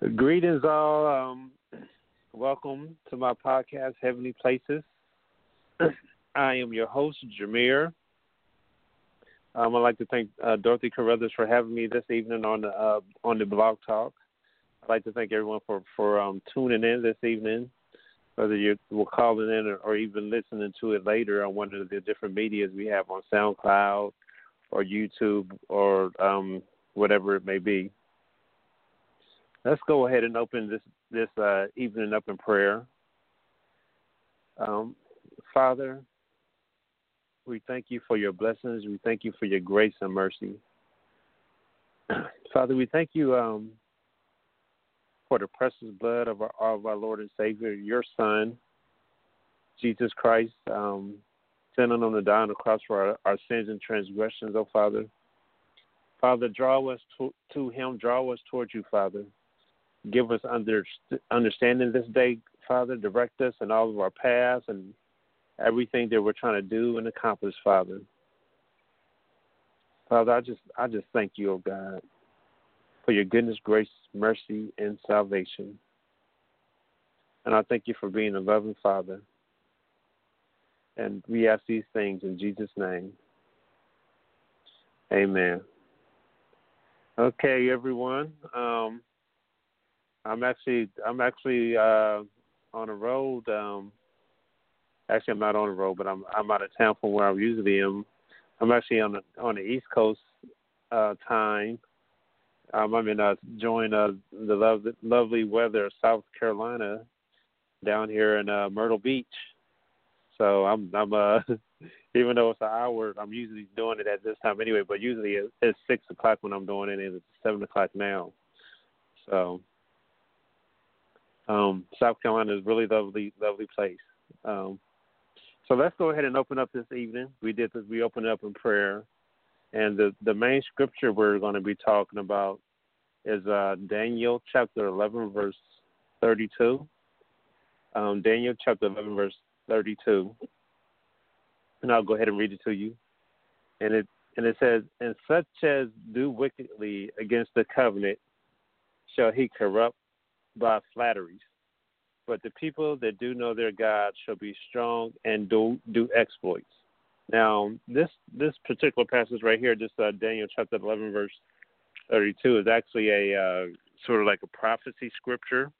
Greetings, all. Um, welcome to my podcast, Heavenly Places. I am your host, Jamere. Um, I'd like to thank uh, Dorothy Carruthers for having me this evening on the uh, on the Blog Talk. I'd like to thank everyone for for um, tuning in this evening, whether you were calling in or, or, even listening to it later on one of the different medias we have on SoundCloud or YouTube or um, whatever it may be. Let's go ahead and open this this uh, evening up in prayer. Um, Father, we thank you for your blessings. We thank you for your grace and mercy. Father, we thank you um, for the precious blood of our, of our Lord and Savior, your Son, Jesus Christ, um, sending on the die on the cross for our, our, sins and transgressions, oh Father. Father, draw us to, to Him, draw us towards you, Father. Give us under, understanding this day, Father. Direct us in all of our paths and everything that we're trying to do and accomplish, Father. Father, I just I just thank you, oh God, for your goodness, grace, mercy, and salvation. And I thank you for being a loving Father. And we ask these things in Jesus' name. Amen. Okay, everyone. Um, I'm actually I'm actually uh, on a road um, Actually, I'm not on the road, but I'm I'm out of town from where I usually am. I'm actually on the on the East Coast uh, time. Um, I'm in uh, enjoying uh, the love, lovely weather of South Carolina down here in uh, Myrtle Beach. So I'm I'm uh even though it's an hour, I'm usually doing it at this time anyway. But usually it's six o'clock when I'm doing it, and it's seven o'clock now. So um, South Carolina is really lovely, lovely place. Um, so let's go ahead and open up this evening. We did this. We opened up in prayer, and the the main scripture we're going to be talking about is uh, Daniel chapter 11 verse 32. Um, Daniel chapter 11 verse 32, and I'll go ahead and read it to you. And it and it says, "And such as do wickedly against the covenant shall he corrupt by flatteries." but the people that do know their God shall be strong and do do exploits. Now, this this particular passage right here, just uh, Daniel chapter 11, verse 32, is actually a uh, sort of like a prophecy scripture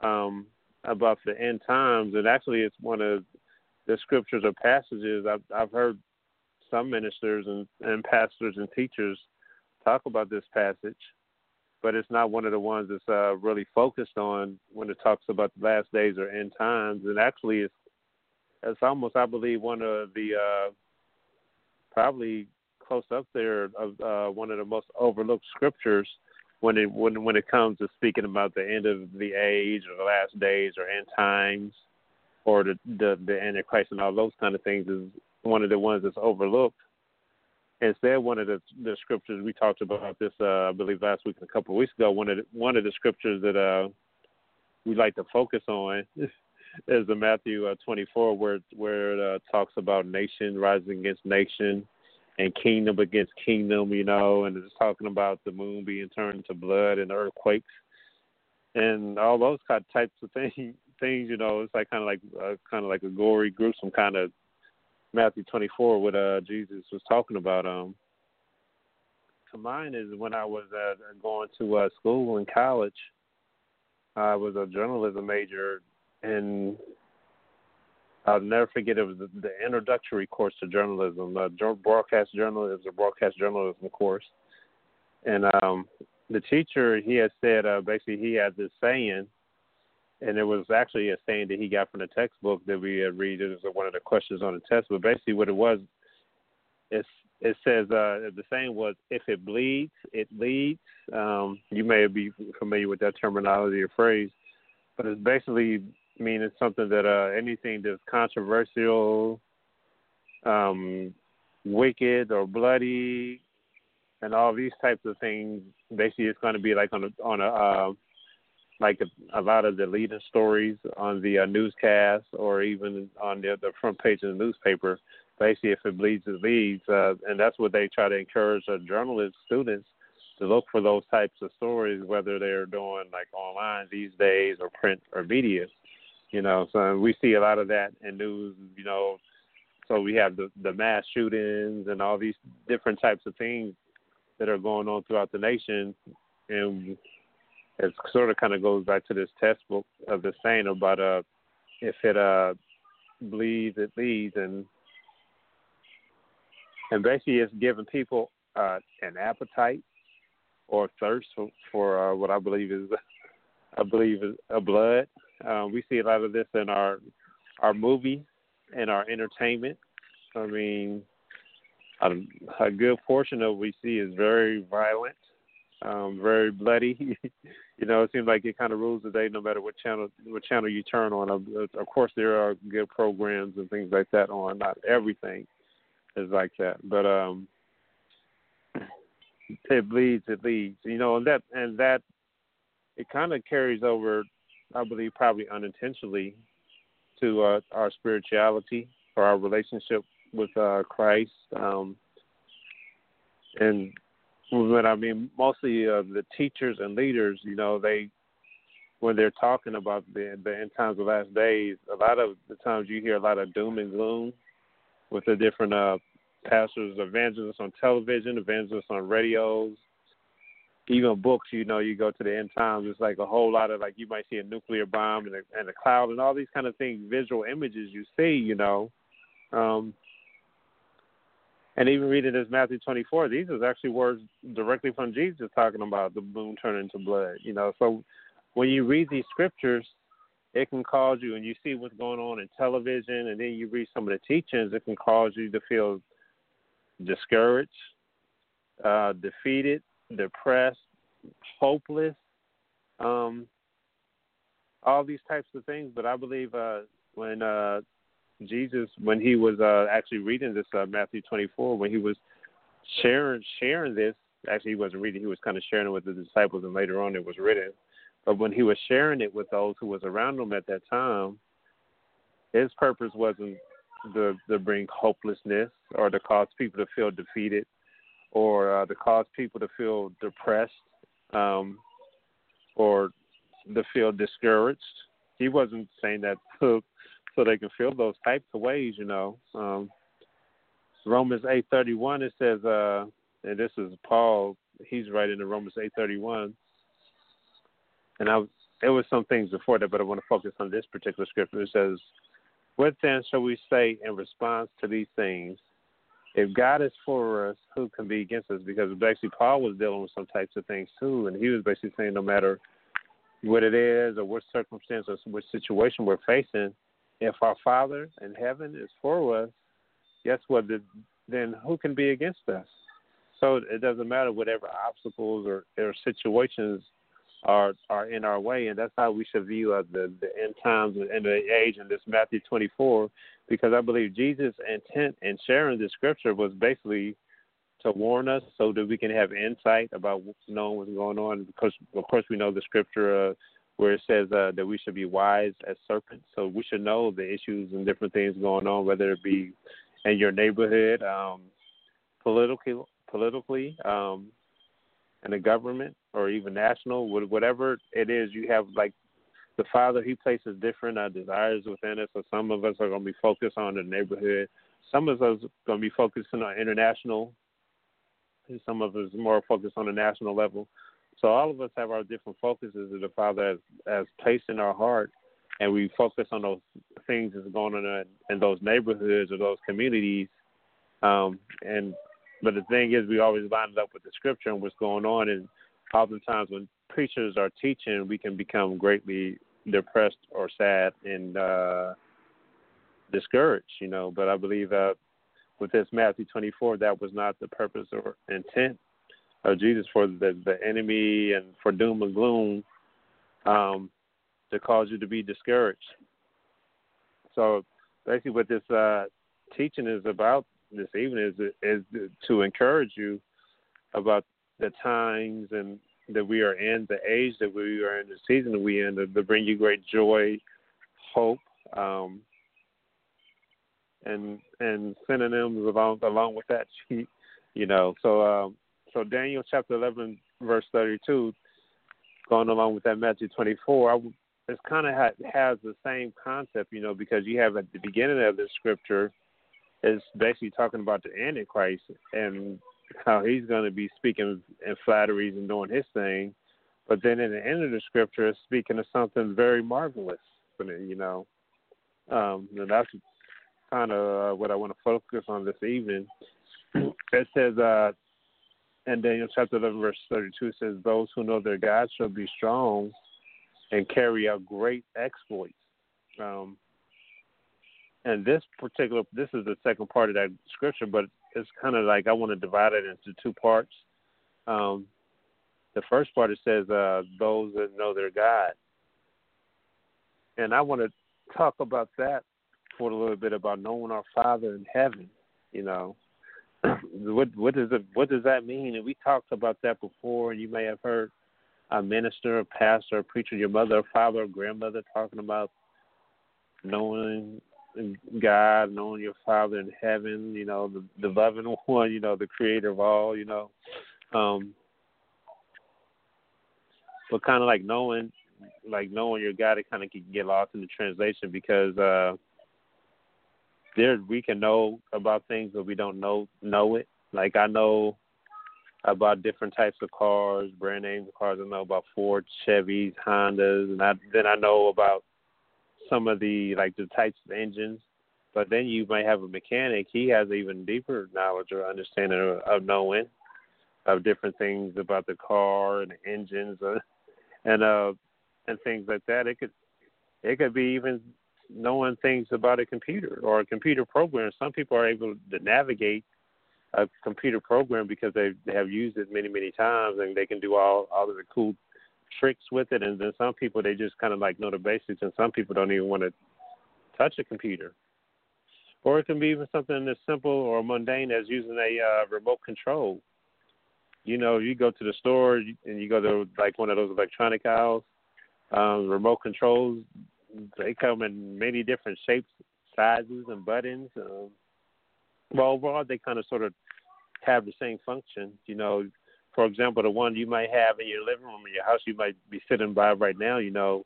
um, about the end times, and actually, it's one of the scriptures or passages I've I've heard some ministers and, and pastors and teachers talk about this passage but it's not one of the ones that's uh, really focused on when it talks about the last days or end times. And actually, it's it's almost, I believe, one of the uh, probably close up there of uh, one of the most overlooked scriptures when it when when it comes to speaking about the end of the age or the last days or end times or the the, the Antichrist and all those kind of things is one of the ones that's overlooked. Instead, one of the, the scriptures we talked about this, uh, I believe, last week and a couple of weeks ago. One of the, one of the scriptures that uh, we like to focus on is the Matthew uh, 24, where where it uh, talks about nation rising against nation and kingdom against kingdom. You know, and it's talking about the moon being turned to blood and earthquakes and all those kind of types of things. Things, you know, it's like kind of like uh, kind of like a gory, gruesome kind of Matthew 24, what uh, Jesus was talking about. Um, to mine is when I was uh, going to uh, school in college. I was a journalism major, and I'll never forget it was the, the introductory course to journalism, uh, broadcast journalism, the broadcast journalism course. And um, the teacher, he had said uh, basically he had this saying and it was actually a saying that he got from the textbook that we had read. It was one of the questions on the test, but basically what it was, it's it says uh, the saying was if it bleeds, it leads. Um, you may be familiar with that terminology or phrase, but it's basically meaning something that uh, anything that's controversial, um, wicked or bloody, and all these types of things. Basically, it's going to be like on a on a uh, like a, lot of the leading stories on the uh, newscast or even on the, the front page of the newspaper. Basically, if it bleeds, it leads, uh, and that's what they try to encourage uh, journalists, students to look for those types of stories, whether they're doing like online these days or print or media. You know, so we see a lot of that in news. You know, so we have the the mass shootings and all these different types of things that are going on throughout the nation, and it sort of kind of goes back to this textbook of the saying about uh if it uh bleeds it leads and and basically it's giving people uh an appetite or thirst for, for uh, what I believe is I believe is a blood. Um, we see a lot of this in our our movies and our entertainment. I mean, a, a good portion of what we see is very violent um, very bloody. you know, it seems like it kind of rules the day, no matter what channel what channel you turn on. Of, course, there are good programs and things like that on. Not everything is like that, but um, it bleeds, it leads. You know, and that and that it kind of carries over. I believe probably unintentionally to uh, our spirituality or our relationship with uh, Christ. Um, and movement. I mean, mostly uh, the teachers and leaders, you know, they when they're talking about the the end times, of the last days, a lot of the times you hear a lot of doom and gloom with the different uh, pastors, evangelists on television, evangelists on radios, even books. You know, you go to the end times, it's like a whole lot of like you might see a nuclear bomb and a, and a cloud and all these kind of things, visual images you see. You know. Um, and even reading this Matthew 24, these is actually words directly from Jesus talking about the moon turning to blood. You know, so when you read these scriptures, it can cause you, and you see what's going on in television, and then you read some of the teachings, it can cause you to feel discouraged, uh, defeated, depressed, hopeless, um, all these types of things. But I believe uh, when uh, Jesus when he was uh, actually reading this uh, Matthew 24 when he was sharing sharing this actually he wasn't reading he was kind of sharing it with the disciples and later on it was written. But when he was sharing it with those who was around him at that time his purpose wasn't to to bring hopelessness or to cause people to feel defeated or uh, to cause people to feel depressed um, or to feel discouraged. He wasn't saying that to so they can feel those types of ways, you know. Um, Romans eight thirty one it says, uh, and this is Paul. He's writing in Romans eight thirty one, and I there was some things before that, but I want to focus on this particular scripture. It says, "What then shall we say in response to these things? If God is for us, who can be against us?" Because basically Paul was dealing with some types of things too, and he was basically saying, no matter what it is or what circumstance or what situation we're facing, if our Father in heaven is for us, guess what? Then who can be against us? So it doesn't matter whatever obstacles or, or situations are are in our way, and that's how we should view uh, the the end times and the age in this Matthew 24, because I believe Jesus' intent in sharing the scripture was basically to warn us so that we can have insight about knowing what's going on. Because of course we know the scripture uh, where it says uh, that we should be wise as serpents. So we should know the issues and different things going on, whether it be in your neighborhood, um, politically, politically, um, in the government, or even national, whatever it is. You have like the Father. He places different uh, desires within us. So some of us are going to be focused on the neighborhood. Some of us are going to be focusing on international. Some of us more focused on the national level. So all of us have our different focuses that the Father has, has placed in our heart, and we focus on those things that's going on in, in those neighborhoods or those communities. Um, and but the thing is, we always line it up with the Scripture and what's going on. And oftentimes, when preachers are teaching, we can become greatly depressed or sad and uh, discouraged. You know, but I believe that with this Matthew 24, that was not the purpose or intent of Jesus for the, the enemy and for doom and gloom um, to cause you to be discouraged. So basically, what this uh, teaching is about this evening is is to encourage you about the times and that we are in, the age that we are in, the season that we are in, to, to bring you great joy, hope, um, and and synonyms along along with that. You know, so um, so Daniel chapter eleven verse thirty two, going along with that Matthew twenty four. I, it's kind of ha- has the same concept, you know, because you have at the beginning of the scripture it's basically talking about the Antichrist and how he's going to be speaking in flatteries and doing his thing. But then in the end of the scripture, it's speaking of something very marvelous. You know, um, and that's kind of uh, what I want to focus on this evening. it says, uh, in Daniel chapter 11, verse 32, says, Those who know their God shall be strong and carry out great exploits. Um, and this particular this is the second part of that scripture, but it's kind of like I want to divide it into two parts. Um, the first part it says uh, those that know their God, and I want to talk about that for a little bit about knowing our Father in heaven. You know, what what does it what does that mean? And we talked about that before, and you may have heard a minister, a pastor, a preacher, your mother, father, or grandmother talking about knowing God, knowing your Father in heaven, you know, the, the loving one, you know, the creator of all, you know. Um but kind of like knowing like knowing your God it kind of can get lost in the translation because uh there we can know about things but we don't know know it. Like I know about different types of cars, brand names of cars. I know about Ford, Chevys, Hondas, and I, then I know about some of the like the types of engines. But then you might have a mechanic. He has even deeper knowledge or understanding of, of knowing of different things about the car and the engines, uh, and uh, and things like that. It could it could be even knowing things about a computer or a computer program. Some people are able to navigate a computer program because they have used it many many times and they can do all all of the cool tricks with it, and then some people they just kind of like know the basics, and some people don't even want to touch a computer. Or it can be even something as simple or mundane as using a uh, remote control. You know, you go to the store and you go to like one of those electronic aisles. Um, remote controls they come in many different shapes, sizes, and buttons. Um, well, overall, they kind of sort of have the same function. You know, for example, the one you might have in your living room in your house, you might be sitting by right now. You know,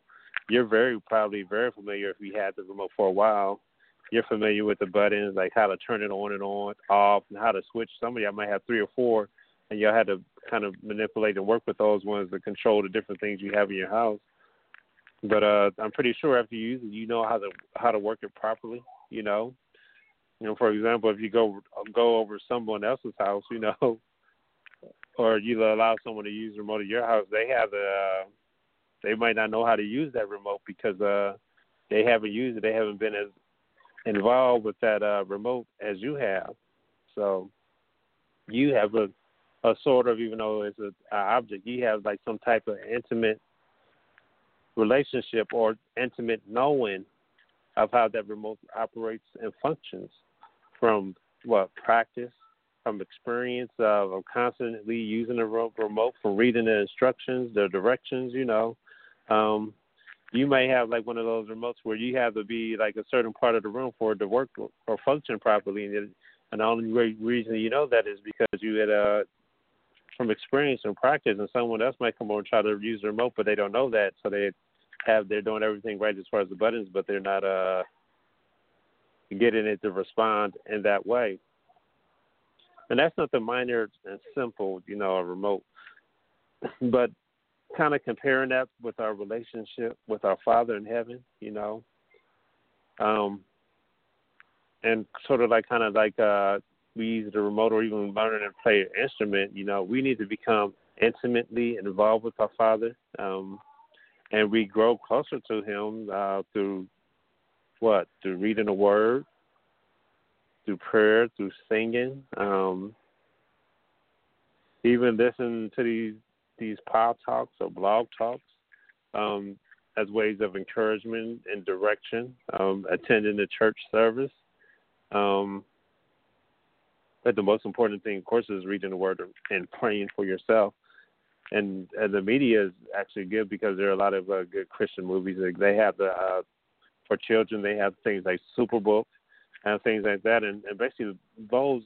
you're very probably very familiar if you had the remote for a while. You're familiar with the buttons, like how to turn it on and on, off, and how to switch. Some of y'all might have three or four, and y'all had to kind of manipulate and work with those ones to control the different things you have in your house. But uh, I'm pretty sure after you use it, you know how to how to work it properly. You know, you know, for example, if you go go over someone else's house, you know, or you allow someone to use the remote at your house, they have the uh, they might not know how to use that remote because uh, they haven't used it. They haven't been as involved with that uh, remote as you have. So you have a a sort of, even though it's a, a object, you have like some type of intimate relationship or intimate knowing of how that remote operates and functions from what practice, from experience of, of constantly using the remote, from reading the instructions, the directions, you know. Um, you may have like one of those remotes where you have to be like a certain part of the room for it to work or function properly, and, it, and the only reason you know that is because you had uh, from experience and practice, and someone else might come over and try to use the remote, but they don't know that, so they have they're doing everything right as far as the buttons, but they're not uh getting it to respond in that way. And that's not the minor and simple, you know, a remote. But kind of comparing that with our relationship with our Father in heaven, you know. Um and sort of like kind of like uh we use the remote or even learning and play an instrument, you know, we need to become intimately involved with our Father. Um and we grow closer to Him uh, through what? Through reading the Word, through prayer, through singing, um, even listening to these these pop talks or blog talks um, as ways of encouragement and direction, um, attending the church service. Um, but the most important thing, of course, is reading the word and praying for yourself. And, and the media is actually good because there are a lot of uh, good Christian movies. They have the uh, for children. They have things like Superbook and things like that. And, and basically, those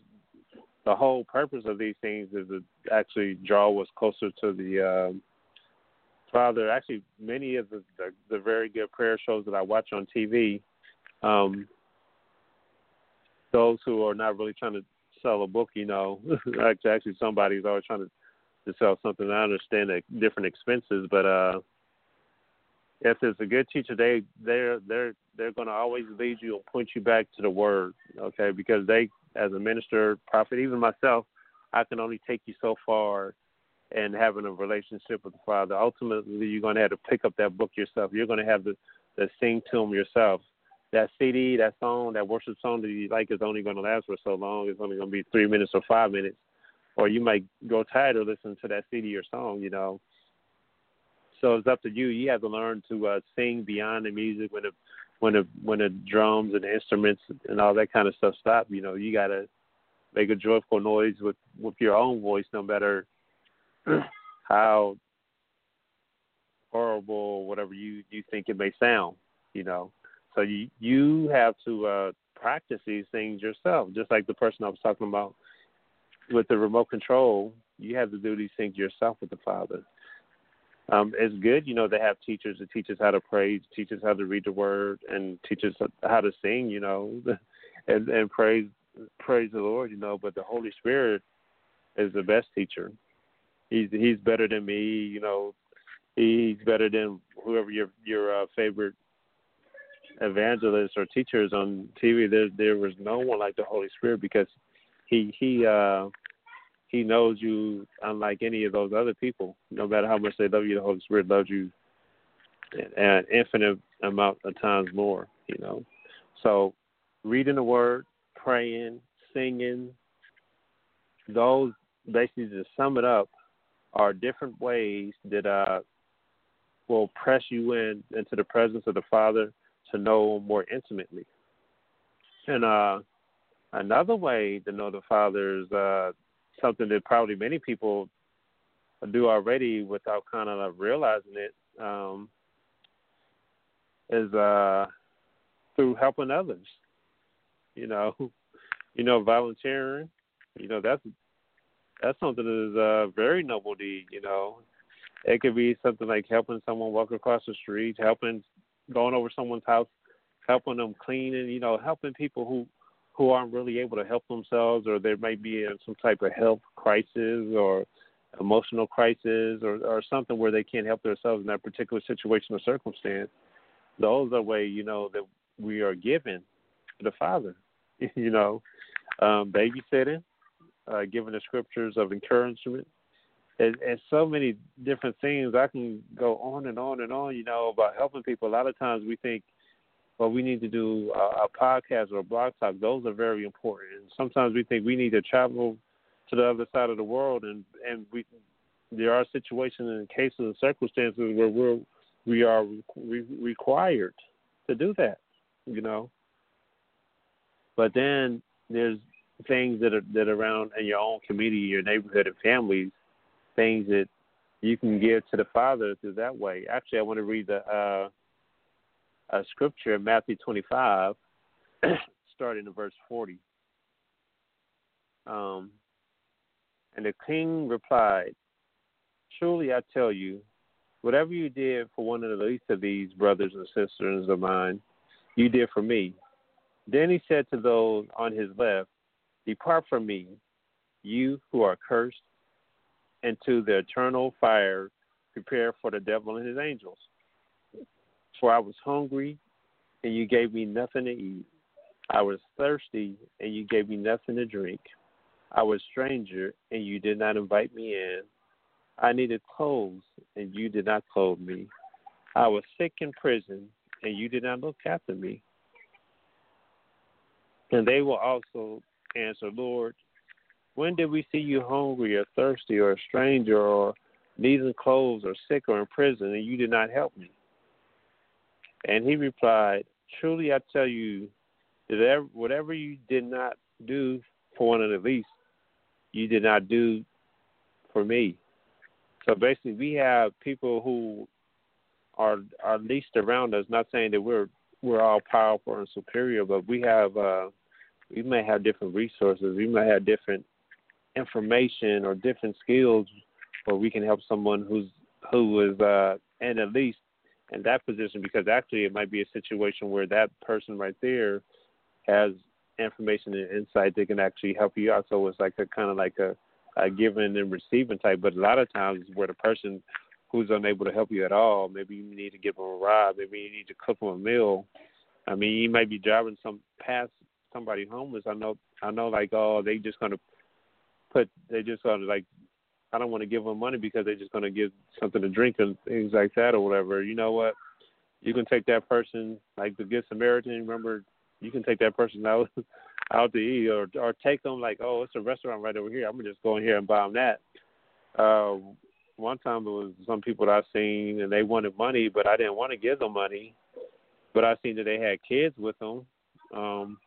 the whole purpose of these things is to actually draw us closer to the um, Father. Actually, many of the, the the very good prayer shows that I watch on TV, um, those who are not really trying to sell a book, you know, actually somebody's always trying to to sell something. I understand different expenses, but uh if there's a good teacher, they they're they're they're going to always lead you and point you back to the word, okay? Because they, as a minister, prophet, even myself, I can only take you so far and having a relationship with the Father. Ultimately, you're going to have to pick up that book yourself. You're going to have to, to sing to Him yourself. That CD, that song, that worship song that you like is only going to last for so long. It's only going to be three minutes or five minutes, or you might go tired of listening to that CD or song. You know, so it's up to you. You have to learn to uh, sing beyond the music when the when the when the drums and the instruments and all that kind of stuff stop. You know, you gotta make a joyful noise with with your own voice, no matter how horrible or whatever you you think it may sound. You know, so you you have to uh, practice these things yourself, just like the person I was talking about with the remote control. You have to do these things yourself with the Father um, it's good, you know, to have teachers that teach us how to pray, teach us how to read the word, and teach us how to sing, you know, and and praise praise the Lord, you know. But the Holy Spirit is the best teacher. He's he's better than me, you know. He's better than whoever your your uh, favorite evangelist or teachers on TV. There there was no one like the Holy Spirit because he he uh he knows you unlike any of those other people. No matter how much they love you, the Holy Spirit loves you an infinite amount of times more. You know, so reading the Word, praying, singing, those basically to sum it up are different ways that uh, will press you in into the presence of the Father to know more intimately. And uh, another way to know the Father is uh, something that probably many people do already without kind of realizing it um, is uh, through helping others. You know, you know, volunteering. You know, that's that's something that is a very noble deed. You know, it could be something like helping someone walk across the street, helping going over someone's house, helping them cleaning. You know, helping people who who aren't really able to help themselves, or they might be in some type of health crisis or emotional crisis, or, or something where they can't help themselves in that particular situation or circumstance. Those are ways you know that we are given to the Father. you know, um, babysitting, uh, giving the scriptures of encouragement, and, and so many different things. I can go on and on and on. You know, about helping people. A lot of times we think but we need to do a, a podcast or a blog talk. Those are very important. And sometimes we think we need to travel to the other side of the world, and and we there are situations and cases and circumstances where we're we are re- required to do that, you know. But then there's things that are that around in your own community, your neighborhood, and families, things that you can give to the Father through that way. Actually, I want to read the uh, a scripture in Matthew 25, starting in verse 40. Um, and the king replied, Truly I tell you, whatever you did for one of the least of these brothers and sisters of mine, you did for me. Then he said to those on his left, Depart from me, you who are cursed, into the eternal fire prepared for the devil and his angels. For I was hungry, and you gave me nothing to eat. I was thirsty, and you gave me nothing to drink. I was stranger, and you did not invite me in. I needed clothes, and you did not clothe me. I was sick in prison, and you did not look after me. And they will also answer, Lord, when did we see you hungry or thirsty or a stranger or needing clothes or sick or in prison and you did not help me? And he replied, Truly I tell you, that whatever you did not do for one of the least, you did not do for me. So basically, we have people who are are least around us. Not saying that we're we're all powerful and superior, but we have uh, we may have different resources. We may have different information or different skills where we can help someone who's who is uh, in at least in that position. Because actually, it might be a situation where that person right there has information and insight that can actually help you out. So it's like a kind of like a, a giving and receiving type. But a lot of times, where the person who's unable to help you at all, maybe you need to give them a ride, maybe you need to cook them a meal. I mean, you might be driving some past somebody homeless. I know, I know, like oh, they just gonna put, they just gonna like. I don't want to give them money because they're just going to give something to drink and things like that or whatever. You know what? You can take that person, like the Good Samaritan. Remember you can take that person out out to eat or or take them like oh it's a restaurant right over here I'm gonna just go in here and buy them that. Uh, one time it was some people that I seen and they wanted money but I didn't want to give them money, but I seen that they had kids with them. Um,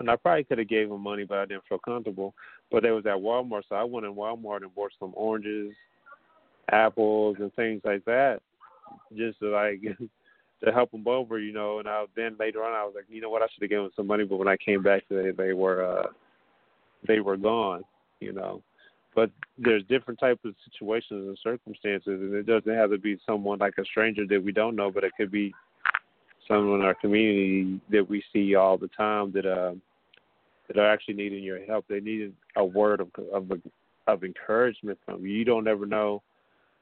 and I probably could have gave them money, but I didn't feel comfortable. But they was at Walmart, so I went in Walmart and bought some oranges, apples, and things like that, just to like to help them over, you know. And I then later on, I was like, you know what, I should have given them some money. But when I came back, they they were uh, they were gone, you know. But there's different types of situations and circumstances, and it doesn't have to be someone like a stranger that we don't know, but it could be someone in our community that we see all the time that uh that are actually needing your help. They need a word of of of encouragement from you. You don't ever know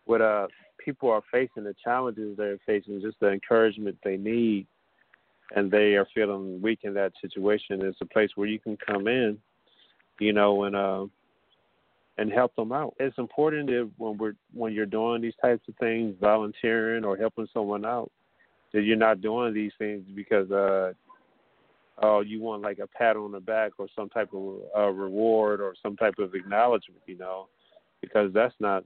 what uh people are facing, the challenges they're facing, just the encouragement they need, and they are feeling weak in that situation. It's a place where you can come in, you know, and uh, and help them out. It's important that when we're when you're doing these types of things, volunteering or helping someone out, that you're not doing these things because uh oh you want like a pat on the back or some type of uh, reward or some type of acknowledgement, you know, because that's not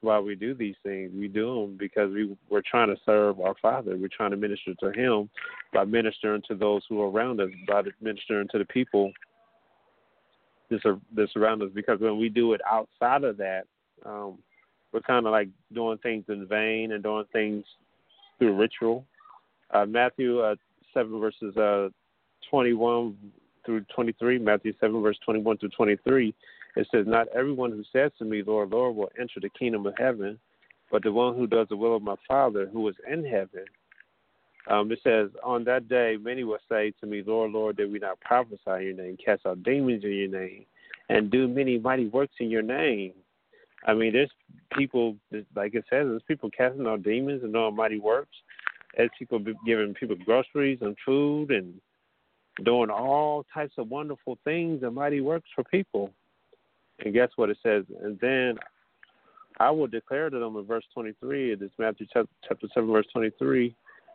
why we do these things. We do them because we we're trying to serve our Father. We're trying to minister to Him by ministering to those who are around us, by ministering to the people that are that surround us. Because when we do it outside of that, um, we're kind of like doing things in vain and doing things through ritual. Uh, Matthew uh, seven verses uh, twenty one through twenty three. Matthew seven verse twenty one through twenty three it says, Not everyone who says to me, Lord, Lord, will enter the kingdom of heaven, but the one who does the will of my Father who is in heaven. Um, it says, On that day, many will say to me, Lord, Lord, did we not prophesy in your name, cast out demons in your name, and do many mighty works in your name? I mean, there's people, like it says, there's people casting out demons and doing mighty works. There's people giving people groceries and food and doing all types of wonderful things and mighty works for people. And guess what it says? And then I will declare to them in verse 23, it is Matthew chapter 7, verse 23,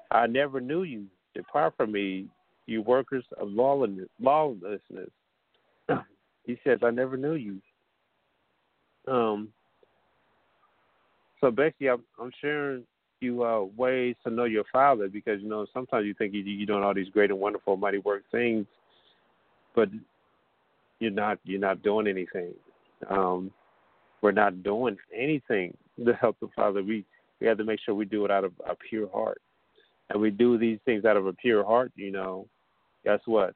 I never knew you. Depart from me, you workers of lawlessness. lawlessness. he says, I never knew you. Um, so basically, I'm, I'm sharing you uh, ways to know your Father because you know sometimes you think you, you're doing all these great and wonderful, mighty work things, but you're not you're not doing anything um, we're not doing anything to help the Father. We we have to make sure we do it out of a pure heart, and we do these things out of a pure heart. You know, guess what?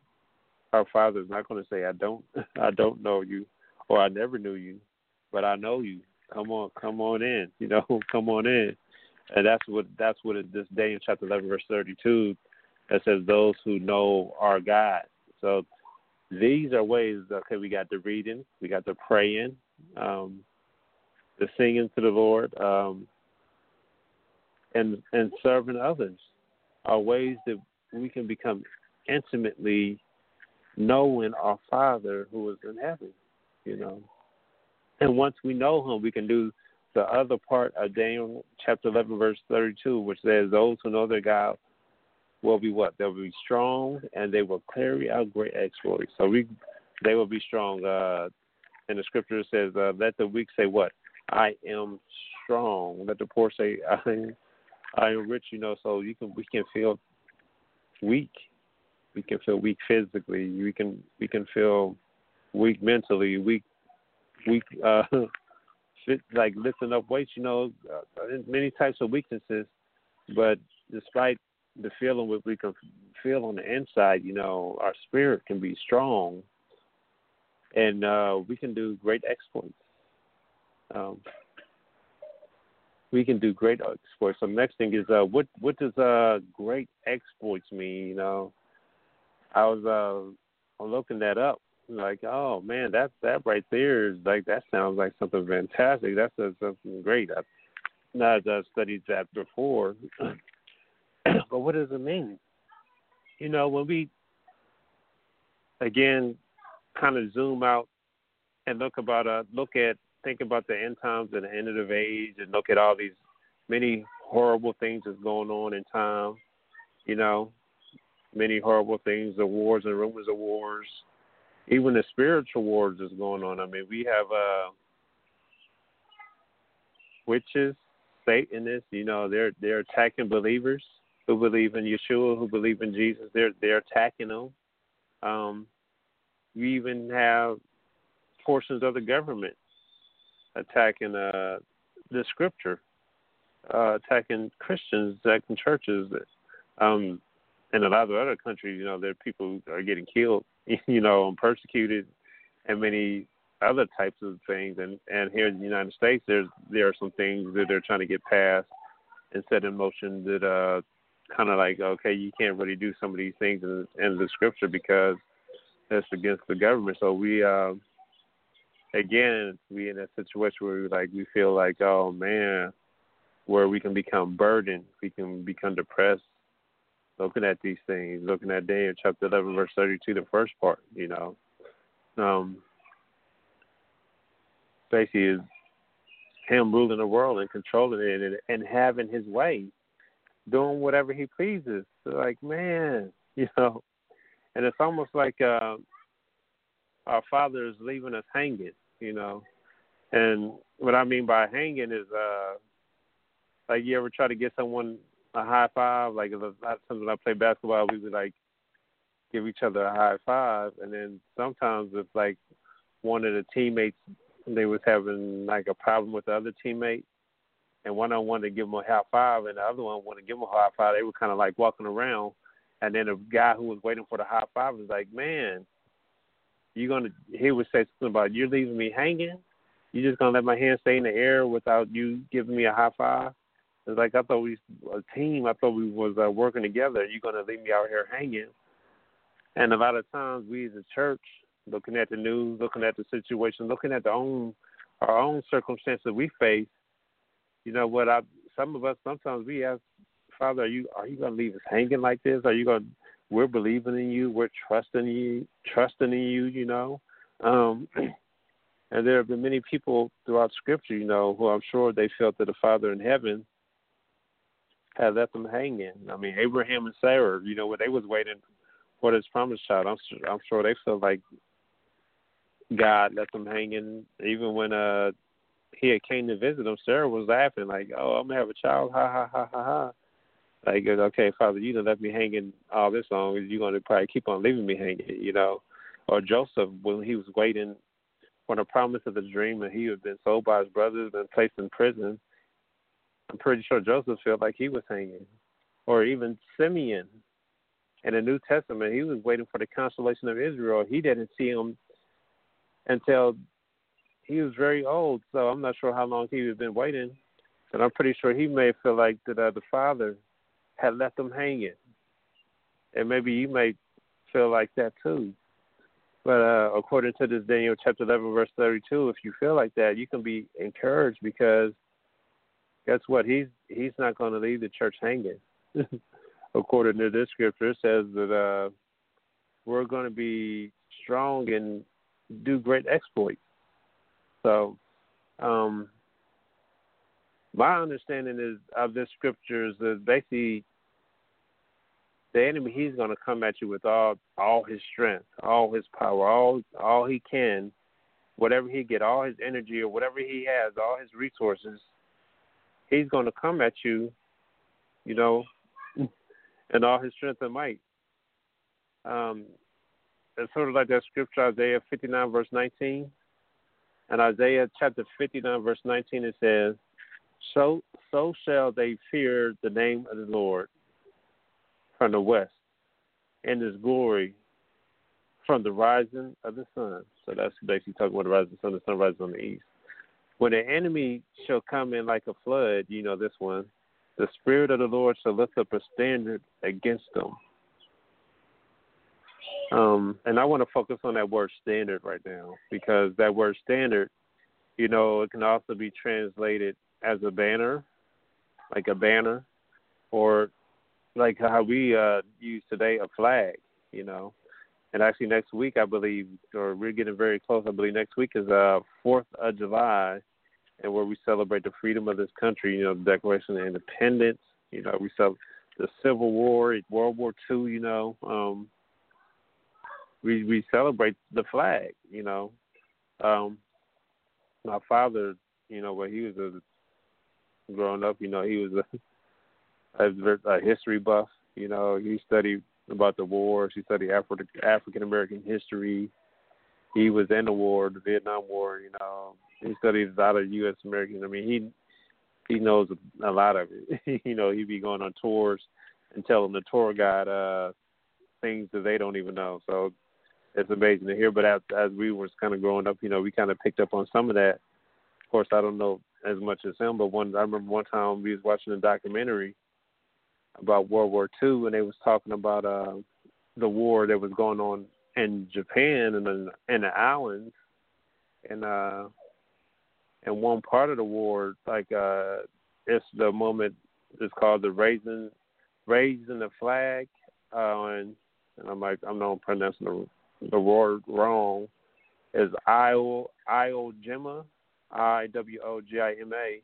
Our Father is not going to say, "I don't, I don't know you," or "I never knew you," but I know you. Come on, come on in. You know, come on in. And that's what that's what it, this day in chapter eleven, verse thirty-two, that says those who know our God. So these are ways. Okay, we got the reading, we got the praying, um, the singing to the Lord, um, and and serving others are ways that we can become intimately knowing our Father who is in heaven. You know, and once we know Him, we can do the other part of Daniel chapter 11, verse 32, which says, Those who know their God will be what? They'll be strong and they will carry out great exploits. So we they will be strong. Uh and the scripture says, uh, let the weak say what? I am strong. Let the poor say I am I am rich, you know, so you can we can feel weak. We can feel weak physically. We can we can feel weak mentally, weak weak uh like lifting up weights, you know, uh, many types of weaknesses. But despite the feeling what we can feel on the inside, you know, our spirit can be strong, and uh, we can do great exploits. Um, we can do great exploits. So next thing is, uh, what what does uh, great exploits mean? You know, I was uh, looking that up, like, oh man, that that right there is like that sounds like something fantastic. That's uh, something great. I've not uh, studied that before, but what does it mean? You know, when we again kind of zoom out and look about uh look at think about the end times and the end of the age and look at all these many horrible things that's going on in time, you know, many horrible things, the wars and rumors of wars, even the spiritual wars that's going on. I mean, we have uh witches, Satanists, you know, they're they're attacking believers who believe in Yeshua, who believe in Jesus. They're they're attacking them. Um, we even have portions of the government attacking uh, the scripture, uh, attacking Christians, attacking churches. Um, in a lot of other countries, you know, there are people are getting killed, you know, and persecuted, and many other types of things. And and here in the United States, there's there are some things that they're trying to get passed and set in motion that uh kind of like okay, you can't really do some of these things in, in the scripture because that's against the government. So we uh again we in a situation where we like we feel like oh man where we can become burdened we can become depressed looking at these things looking at daniel chapter 11 verse 32 the first part you know. Um basically is him ruling the world and controlling it and, and having his way doing whatever he pleases. So like man you know. And it's almost like uh our father is leaving us hanging you know. And what I mean by hanging is uh like you ever try to get someone a high five, like if sometimes I play basketball we would like give each other a high five and then sometimes if like one of the teammates they was having like a problem with the other teammate and one of them wanted to give him a high five and the other one wanted to give him a high five, they were kinda like walking around and then the guy who was waiting for the high five was like, Man, you're gonna he would say something about you're leaving me hanging. You're just gonna let my hand stay in the air without you giving me a high five. It's like I thought we a team. I thought we was uh, working together. You're gonna leave me out here hanging. And a lot of times we as a church, looking at the news, looking at the situation, looking at the own our own circumstances we face. You know what? I some of us sometimes we ask Father, are you are you gonna leave us hanging like this? Are you gonna we're believing in you, we're trusting you, trusting in you, you know. Um, and there have been many people throughout Scripture, you know, who I'm sure they felt that the Father in heaven had left them hanging. I mean, Abraham and Sarah, you know, when they was waiting for this promised child, I'm sure, I'm sure they felt like God left them hanging. Even when uh he had came to visit them, Sarah was laughing like, "Oh, I'm gonna have a child, ha ha ha ha ha." Like, okay, Father, you done left me hanging all this long. You're to probably keep on leaving me hanging, you know. Or Joseph, when he was waiting for the promise of the dream and he had been sold by his brothers and placed in prison, I'm pretty sure Joseph felt like he was hanging. Or even Simeon in the New Testament, he was waiting for the consolation of Israel. He didn't see him until he was very old. So I'm not sure how long he had been waiting. And I'm pretty sure he may feel like that uh, the father had left them hanging. And maybe you may feel like that too. But uh, according to this Daniel chapter 11, verse 32, if you feel like that, you can be encouraged because guess what? He's he's not going to leave the church hanging. according to this scripture, it says that uh, we're going to be strong and do great exploits. So, um, my understanding is of this scripture is that basically the enemy he's going to come at you with all all his strength, all his power, all all he can, whatever he get, all his energy or whatever he has, all his resources. He's going to come at you, you know, in all his strength and might. Um, it's sort of like that scripture, Isaiah 59, verse 19. And Isaiah chapter 59, verse 19, it says, So, so shall they fear the name of the Lord from the west, and his glory from the rising of the sun. So that's basically talking about the rising of the sun, the sun rises on the east. When the enemy shall come in like a flood, you know this one, the Spirit of the Lord shall lift up a standard against them. Um, and I want to focus on that word standard right now because that word standard, you know, it can also be translated as a banner, like a banner, or like how we uh, use today a flag, you know. And actually, next week, I believe, or we're getting very close. I believe next week is uh Fourth of July, and where we celebrate the freedom of this country. You know, the Declaration of Independence. You know, we celebrate the Civil War, World War Two. You know, um, we we celebrate the flag. You know, um, my father, you know, when he was a, growing up, you know, he was a, a, a history buff. You know, he studied about the war. He studied Afri- African American history. He was in the war, the Vietnam War. You know, he studied a lot of U.S. Americans. I mean, he he knows a lot of it. you know, he'd be going on tours and telling the tour guide uh things that they don't even know. So it's amazing to hear. But as as we was kind of growing up, you know, we kind of picked up on some of that. Of course, I don't know as much as him, but one I remember one time we was watching a documentary about World War Two, and they was talking about uh the war that was going on in Japan and in, in the islands, and uh, and one part of the war, like uh, it's the moment it's called the raising raising the flag, uh, and, and I'm like I'm not pronouncing the the word wrong. Is Iwo Jima, I W O G I M A,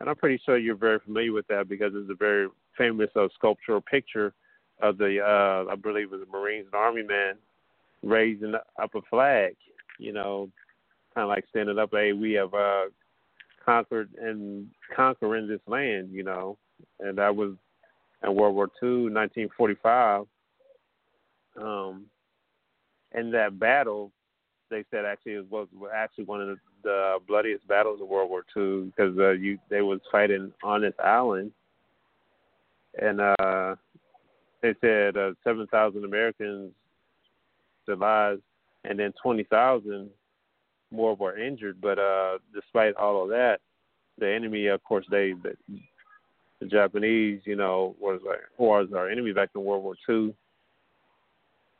and I'm pretty sure you're very familiar with that because it's a very famous uh, sculptural picture of the uh, I believe it was a Marines and Army man raising up a flag, you know, kind of like standing up, hey, we have uh, conquered and conquering this land, you know, and that was in World War Two, 1945. Um, and that battle, they said actually it was actually one of the, the bloodiest battles of World War Two because uh, you they was fighting on this island, and uh, they said uh, seven thousand Americans lives, and then twenty thousand more were injured. But uh, despite all of that, the enemy, of course, they the, the Japanese, you know, was like was our enemy back in World War Two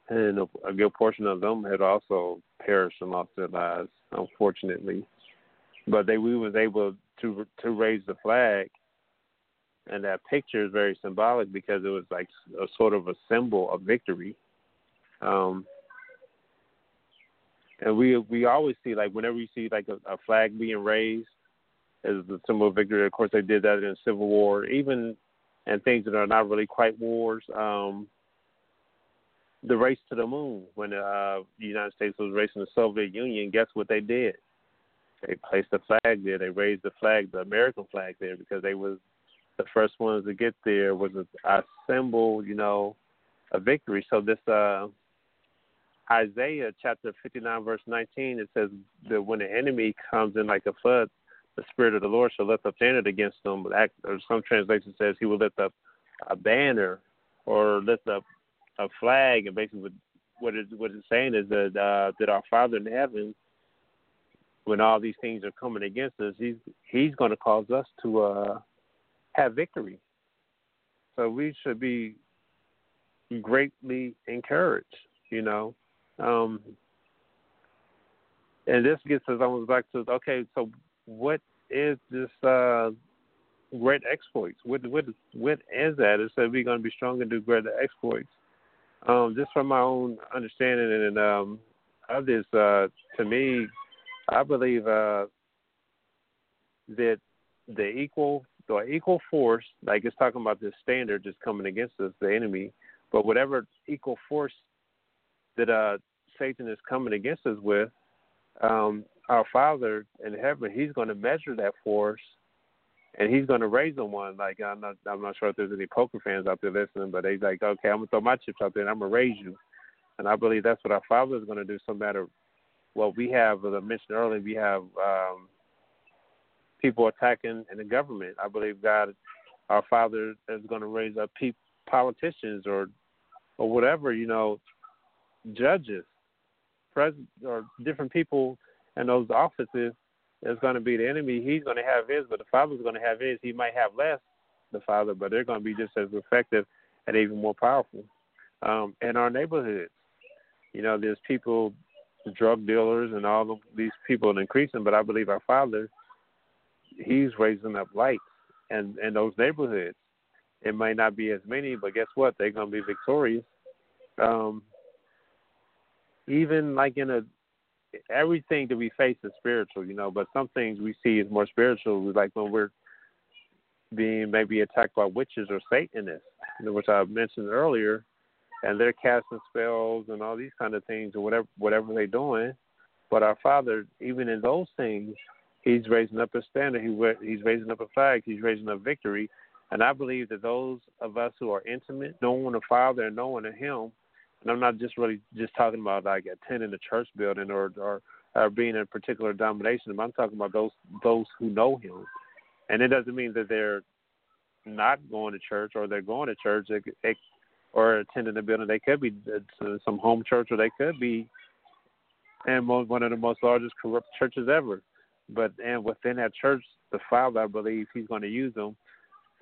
and a, a good portion of them had also perished and lost their lives, unfortunately. But they we was able to to raise the flag, and that picture is very symbolic because it was like a sort of a symbol of victory. Um, and we we always see like whenever you see like a, a flag being raised as the symbol of victory. Of course, they did that in the Civil War, even and things that are not really quite wars. Um, the race to the moon when uh, the United States was racing the Soviet Union. Guess what they did? They placed the flag there. They raised the flag, the American flag there, because they was the first ones to get there. Was a, a symbol, you know, of victory. So this uh, Isaiah chapter 59 verse 19 it says that when the enemy comes in like a flood, the spirit of the Lord shall lift up standard against them. Or some translation says he will lift up a banner or lift up a flag, and basically what what, it, what it's saying is that uh, that our Father in heaven, when all these things are coming against us, he's he's going to cause us to uh, have victory. So we should be greatly encouraged, you know. Um, and this gets us almost back to okay, so what is this uh, great exploits? What what what is that? We're going to be strong and do greater exploits. Um, just from my own understanding and um, of this, uh, to me, I believe uh, that the equal the equal force, like it's talking about this standard just coming against us, the enemy, But whatever equal force that uh, Satan is coming against us with, um, our Father in heaven, He's going to measure that force, and He's going to raise them one. Like I'm not, I'm not sure if there's any poker fans out there listening, but they're like, okay, I'm gonna throw my chips out there, and I'm gonna raise you. And I believe that's what our Father is going to do. So matter what we have, as I mentioned earlier, we have um, people attacking in the government. I believe God, our Father, is going to raise up pe- politicians or or whatever, you know, judges, president, or different people in those offices. Is going to be the enemy. He's going to have his, but the Father's going to have his. He might have less, the Father, but they're going to be just as effective and even more powerful. Um, in our neighborhoods, you know, there's people, drug dealers, and all of these people are increasing. But I believe our Father, He's raising up lights, and in those neighborhoods, it may not be as many, but guess what? They're to be victorious. Um, even like in a everything that we face is spiritual, you know, but some things we see is more spiritual, like when we're being maybe attacked by witches or Satanists, which I mentioned earlier, and they're casting spells and all these kind of things or whatever whatever they're doing. But our Father, even in those things, He's raising up a standard. He, he's raising up a flag. He's raising up victory. And I believe that those of us who are intimate, knowing the Father and knowing of Him, and I'm not just really just talking about like attending a church building or or, or being in a particular denomination. I'm talking about those those who know Him, and it doesn't mean that they're not going to church or they're going to church it, it, or attending a building. They could be uh, some home church or they could be in one of the most largest corrupt churches ever. But and within that church, the Father, I believe, He's going to use them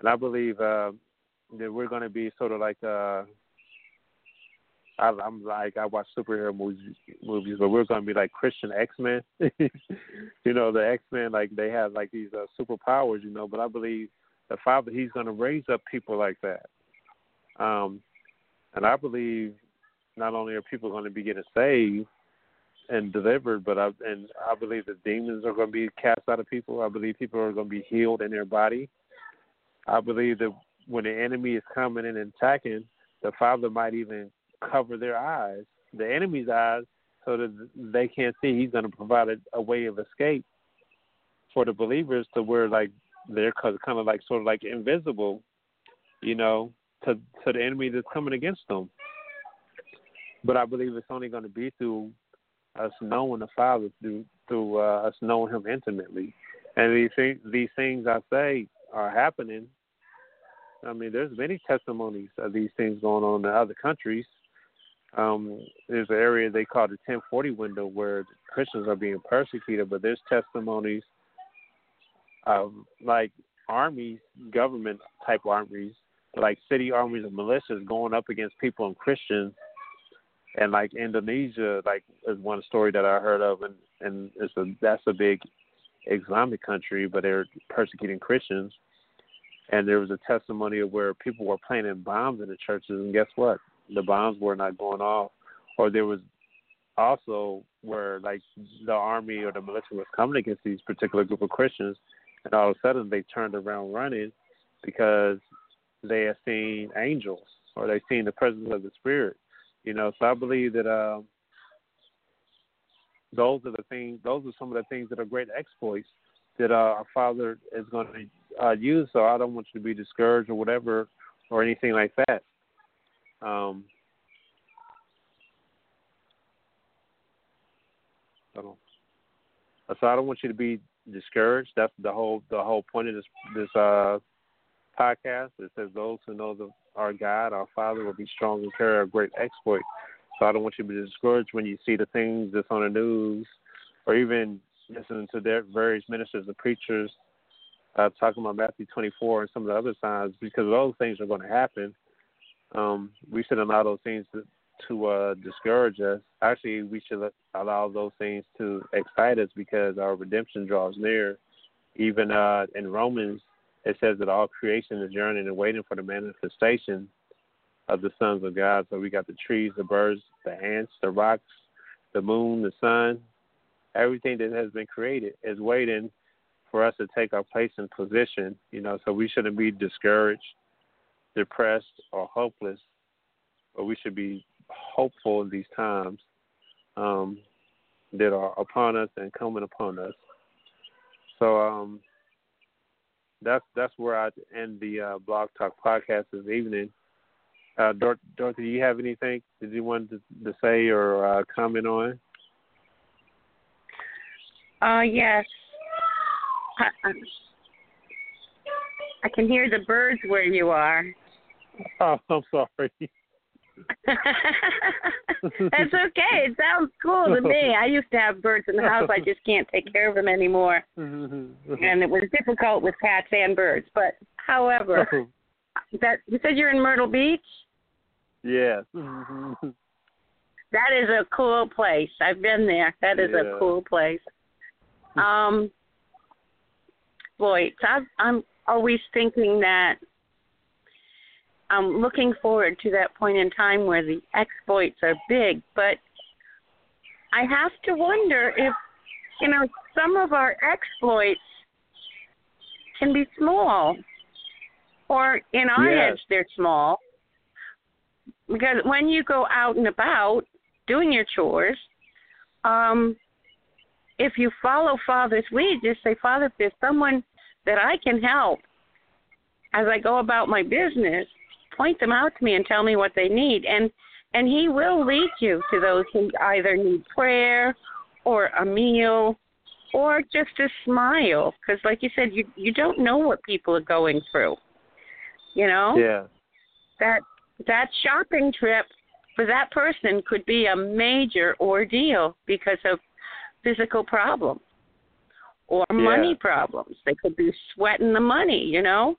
and I believe uh, that we're going to be sort of like uh, I, I'm like I watch superhero movies, movies, but we're going to be like Christian X Men. you know, the X Men like they have like these uh, superpowers, you know. But I believe the Father He's going to raise up people like that. Um, and I believe not only are people going to be getting saved and delivered, but I and I believe that demons are going to be cast out of people. I believe people are going to be healed in their body. I believe that when the enemy is coming in and attacking, the father might even cover their eyes, the enemy's eyes, so that they can't see. He's going to provide a, a way of escape for the believers to where like they're kind of like sort of like invisible, you know, to to the enemy that's coming against them. But I believe it's only going to be through us knowing the Father, through through uh, us knowing Him intimately. And these these things I say are happening. I mean, there's many testimonies of these things going on in other countries. Um, there's an area they call the 1040 window where Christians are being persecuted, but there's testimonies of like armies, government type armies, like city armies and militias going up against people and Christians. And like Indonesia, like is one story that I heard of, and and it's a that's a big Islamic country, but they're persecuting Christians. And there was a testimony of where people were planting bombs in the churches, and guess what? The bombs were not going off. Or there was also where like the army or the militia was coming against these particular group of Christians, and all of a sudden they turned around running because they had seen angels or they seen the presence of the Spirit. You know, so I believe that um, those are the things. Those are some of the things that are great exploits that uh, our Father is going to uh, use. So I don't want you to be discouraged or whatever or anything like that. Um, so, I don't want you to be discouraged. That's the whole the whole point of this this uh, podcast. It says those who know the, our God, our Father, will be strong and carry a great exploit. So I don't want you to be discouraged when you see the things that's on the news, or even listening to their various ministers and preachers uh, talking about Matthew 24 and some of the other signs, because those things are going to happen. Um, we shouldn't allow those things to, to uh, discourage us. Actually, we should allow those things to excite us because our redemption draws near. Even uh, in Romans, it says that all creation is yearning and waiting for the manifestation of the sons of God. So we got the trees, the birds, the ants, the rocks, the moon, the sun, everything that has been created is waiting for us to take our place and position. You know, so we shouldn't be discouraged, depressed, or hopeless but we should be hopeful in these times um, that are upon us and coming upon us. So um, that's that's where I end the uh, Blog Talk podcast this evening. Uh, Dor- Dorothy, do you have anything that you wanted to, to say or uh, comment on? Uh, yes. I, um, I can hear the birds where you are. Oh, I'm sorry. That's okay. It sounds cool to me. I used to have birds in the house. I just can't take care of them anymore, and it was difficult with cats and birds. But however, that you said you're in Myrtle Beach. yes. That is a cool place. I've been there. That is Yeah. a cool place. Um, boy, I'm, I'm always thinking that I'm looking forward to that point in time where the exploits are big, but I have to wonder if, you know, some of our exploits can be small, or in our Yes. heads they're small. Because when you go out and about doing your chores, um, if you follow Father's lead, just say, Father, if there's someone that I can help as I go about my business, point them out to me and tell me what they need. And and he will lead you to those who either need prayer or a meal or just a smile because like you said you you don't know what people are going through you know Yeah. that that shopping trip for that person could be a major ordeal because of physical problems or money Yeah. problems. They could be sweating the money, you know?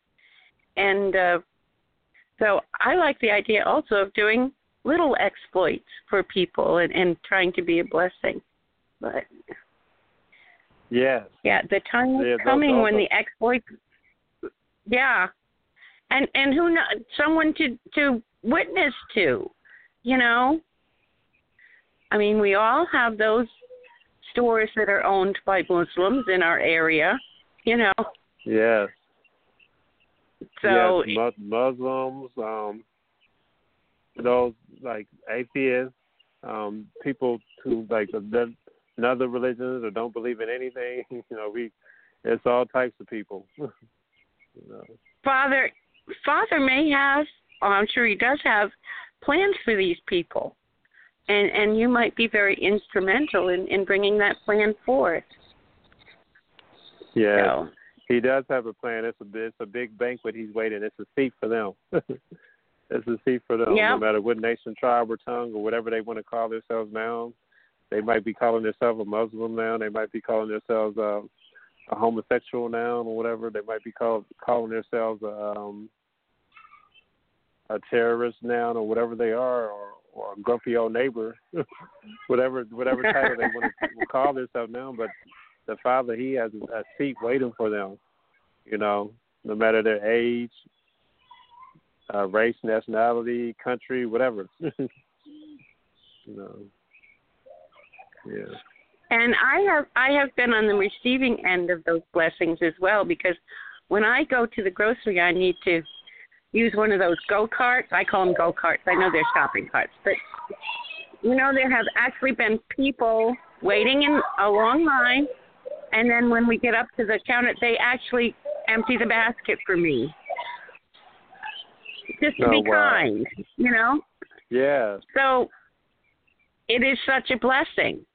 And uh so I like the idea also of doing little exploits for people and, and trying to be a blessing. But Yes. yeah, the time is Yeah, coming when the exploits. Yeah, and and who know someone to to witness to, you know. I mean, we all have those stores that are owned by Muslims in our area, you know. Yes. So yes, Mus- Muslims, um, those like atheists, um, people who like the other religions or don't believe in anything. You know, we it's all types of people. you know. Father, Father may have, oh, I'm sure he does have plans for these people, and and you might be very instrumental in in bringing that plan forth. Yeah, So, he does have a plan. It's a it's a big banquet. He's waiting. It's a seat for them. it's a seat for them. Yeah. No matter what nation, tribe, or tongue, or whatever they want to call themselves now. They might be calling themselves a Muslim now. They might be calling themselves uh, a homosexual now, or whatever. They might be called calling themselves a, um, a terrorist now, or whatever they are, or or a grumpy old neighbor, whatever whatever title they want to call themselves now. But the Father, He has a seat waiting for them. You know, no matter their age, uh, race, nationality, country, whatever. you know. Yeah. and I have I have been on the receiving end of those blessings as well because when I go to the grocery, I need to use one of those go karts. I call them go karts. I know they're shopping carts, but you know there have actually been people waiting in a long line, and then when we get up to the counter, they actually empty the basket for me. Just to Oh, be wow. kind, you know. Yeah. So it is such a blessing.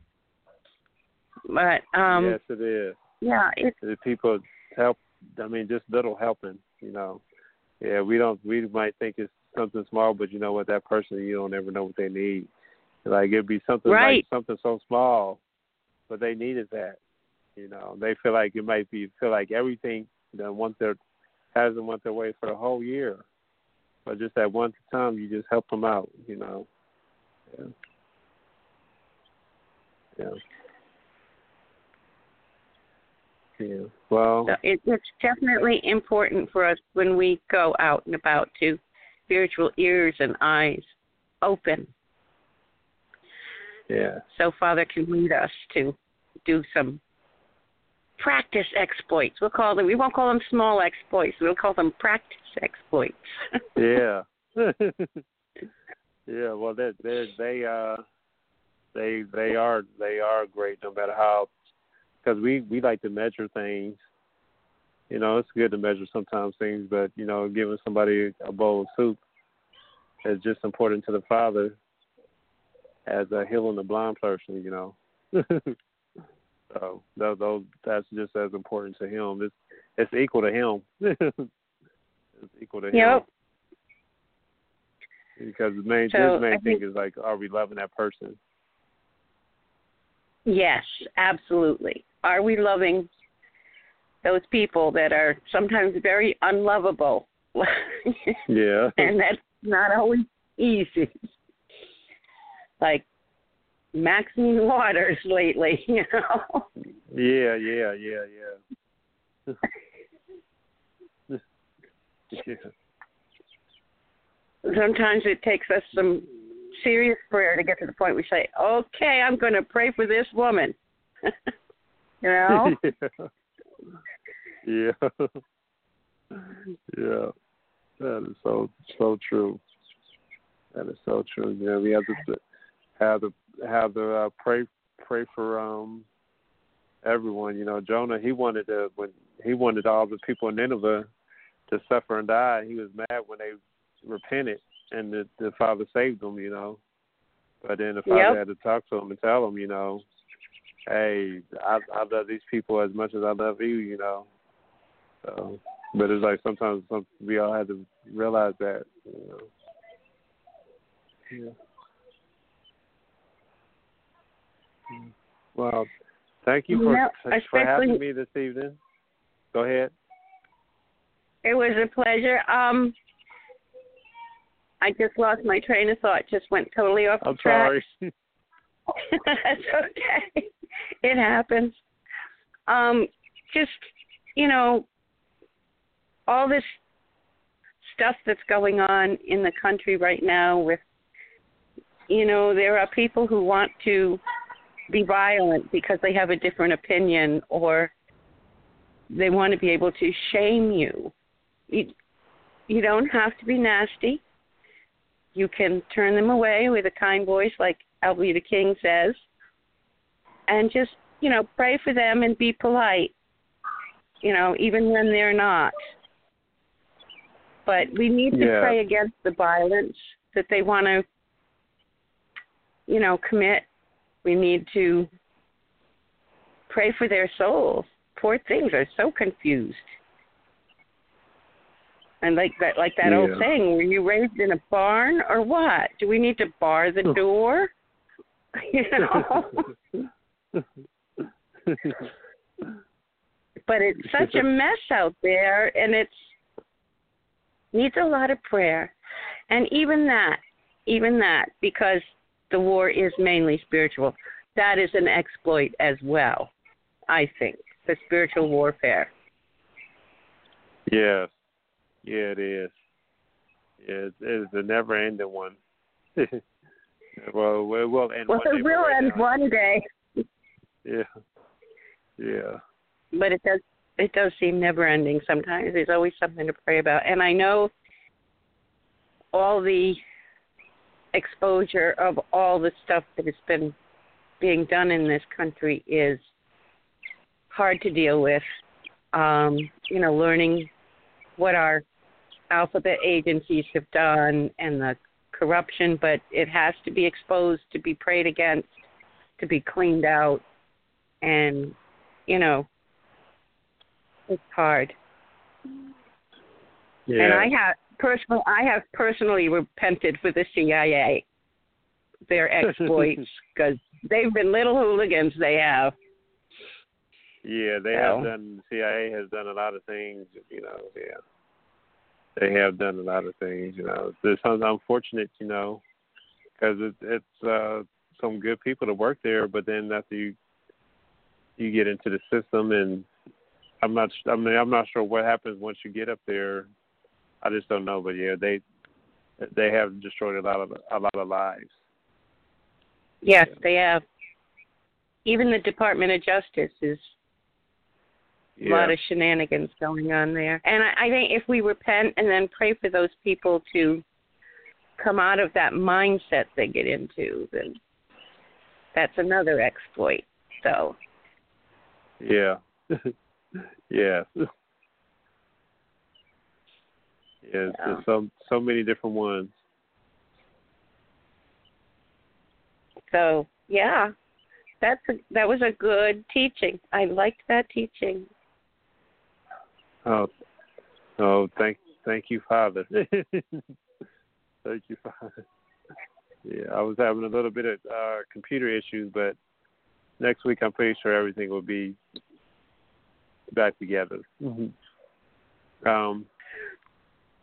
But um yes, it is. yeah, it's The people help. I mean, just little helping. You know. Yeah, we don't. We might think it's something small, but you know what? That person, you don't ever know what they need. Like it'd be something Right. like something so small, but they needed that. You know, they feel like it might be feel like everything that want their hasn't went their way for the whole year, but just that one time you just help them out. You know. Yeah. Yeah. Yeah. Well. so it, it's definitely important for us when we go out and about to spiritual ears and eyes open Yeah. so Father can lead us to do some practice exploits. We'll call them we won't call them small exploits, we'll call them practice exploits. Yeah. Yeah, well, they they they uh they they are they are great no matter how because we we like to measure things. You know, it's good to measure sometimes things, but you know, giving somebody a bowl of soup is just important to the Father as a healing the blind person. You know, Uh, so those, those that's just as important to him. It's it's equal to him. it's equal to him. Yep. Because the main So, his main I thing think- is like, are we loving that person? Yes, absolutely. Are we loving those people that are sometimes very unlovable? Yeah. and that's not always easy. Like Maxine Waters lately, you know. Yeah, yeah, yeah, yeah. yeah. Sometimes it takes us some serious prayer to get to the point we say, "Okay, I'm going to pray for this woman." you know? yeah. yeah. That is so so true. That is so true. Yeah, we have to have the have the uh, pray pray for um everyone. You know, Jonah he wanted to when he wanted all the people in Nineveh to suffer and die. He was mad when they repented and the the Father saved them. You know, but then the Father Yep. had to talk to him and tell him, you know, hey, I I love these people as much as I love you. You know, so. But it's like sometimes some, we all have to realize that. You know. Yeah. Well, thank you for You know, for having me this evening. Go ahead. It was a pleasure. Um I just lost my train of thought. Just went totally off the I'm track. sorry. That's okay. It happens. Um, just you know, all this stuff that's going on in the country right now with you know, there are people who want to be violent because they have a different opinion or they want to be able to shame you. You you don't have to be nasty. You can turn them away with a kind voice like Alveda King says and just, you know, pray for them and be polite. You know, even when they're not. But we need to Yeah. pray against the violence that they want to you know, commit. We need to pray for their souls. Poor things are so confused. And like that like that old Yeah. saying, were you raised in a barn or what? Do we need to bar the door? you know? but it's such a mess out there and it's needs a lot of prayer. And even that, even that, because the war is mainly spiritual, that is an exploit as well, I think. The spiritual warfare. Yes. Yeah, it is. Yeah, it's, it's a never ending one. well, it will end Well, one day. it will end now- one day, Yeah. Yeah. but it does it does seem never ending sometimes. There's always something to pray about. And I know all the exposure of all the stuff that has been being done in this country is hard to deal with. Um, you know, learning what our alphabet agencies have done and the corruption, but it has to be exposed to be prayed against, to be cleaned out. And, you know, it's hard. Yeah. And I have personal I have personally repented for the CIA, their exploits, because they've been little hooligans. They have. Yeah, they So- have done. CIA has done a lot of things. You know, yeah, they have done a lot of things. You know, it's un- unfortunate. You know, because it, it's uh, some good people to work there, but then after you you get into the system, and I'm not. I mean, I'm not sure what happens once you get up there. I just don't know, but yeah, they they have destroyed a lot of a lot of lives. Yes, they have. Even the Department of Justice is a lot of shenanigans going on there. And I, I think if we repent and then pray for those people to come out of that mindset they get into, then that's another exploit. So. Yeah. yeah. Yes, yeah. so so many different ones. So yeah, that's a, that was a good teaching. I liked that teaching. Oh, oh, thank thank you, Father. thank you, Father. Yeah, I was having a little bit of uh, computer issues, but next week I'm pretty sure everything will be back together. Mm-hmm. Um,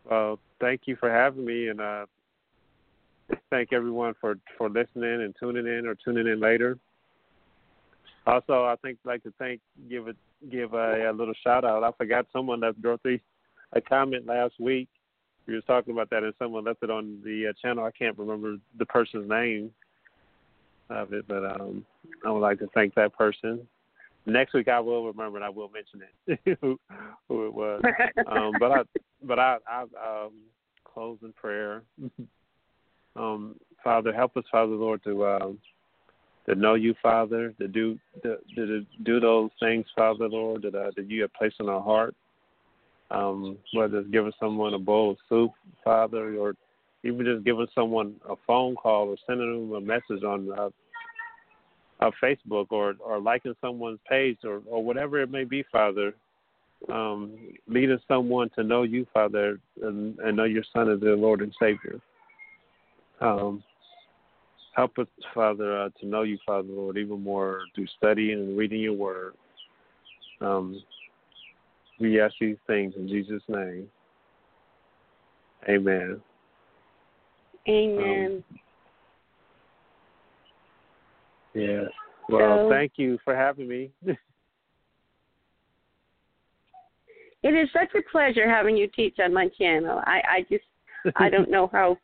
well, thank you for having me, and uh, thank everyone for for listening and tuning in or tuning in later. Also, I think like to thank give it give a, a little shout out. I forgot someone left Dorothy a comment last week. We were talking about that, and someone left it on the uh, channel. I can't remember the person's name of it, but um, I would like to thank that person next week I will remember and I will mention it who, who it was. um, but I but I I um, close in prayer. um, Father, help us, Father Lord, to um, to know you, Father, to do to, to do those things, Father Lord, that uh, that you have placed in our heart. Um, whether it's giving someone a bowl of soup, Father, or even just giving someone a phone call or sending them a message on uh, of Facebook or or liking someone's page or or whatever it may be, Father. Um, leading someone to know you, Father, and, and know your Son as their Lord and Savior. Um, help us, Father, uh, to know you, Father, Lord, even more through studying and reading your Word. Um, we ask these things in Jesus' name. Amen. Amen. Um, yeah. Well, so, thank you for having me. it is such a pleasure having you teach on my channel. I, I just I don't know how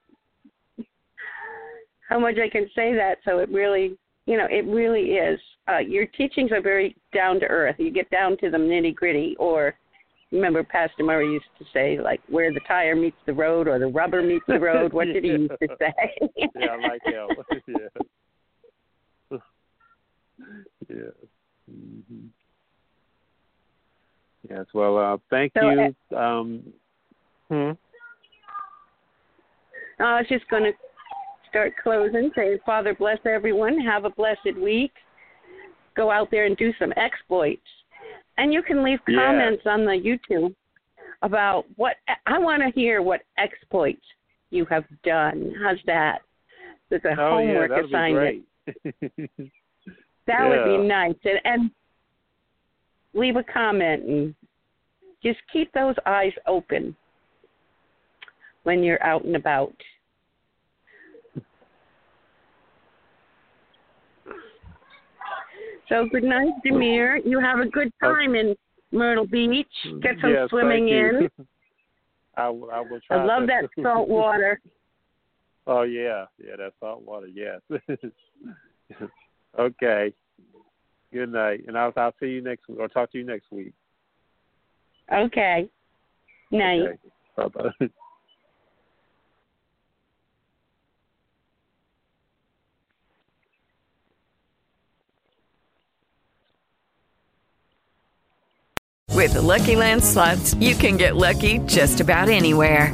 how much I can say that. So it really, you know, it really is. Uh, your teachings are very down to earth. You get down to the nitty gritty. Or remember, Pastor Murray used to say, like, where the tire meets the road or the rubber meets the road. What did he used to say? yeah, I like that. yeah yes. Mm-hmm. Yes. Well, uh, thank so, you. Uh, um, hmm. I was just going to start closing. Say, Father, bless everyone. Have a blessed week. Go out there and do some exploits. And you can leave comments yeah. on the YouTube about what I want to hear what exploits you have done. How's that? It's a oh, homework yeah, assignment. That yeah. would be nice. And, and leave a comment and just keep those eyes open when you're out and about. So good night, Jamere. You have a good uh, time in Myrtle Beach. Get some yes, swimming in. I, I will try. I love to. that salt water. oh yeah, yeah, that salt water. Yes. Okay. Good night, and I'll I'll see you next week or talk to you next week. Okay. Night. Okay. Bye bye. With the Lucky Land slots, you can get lucky just about anywhere.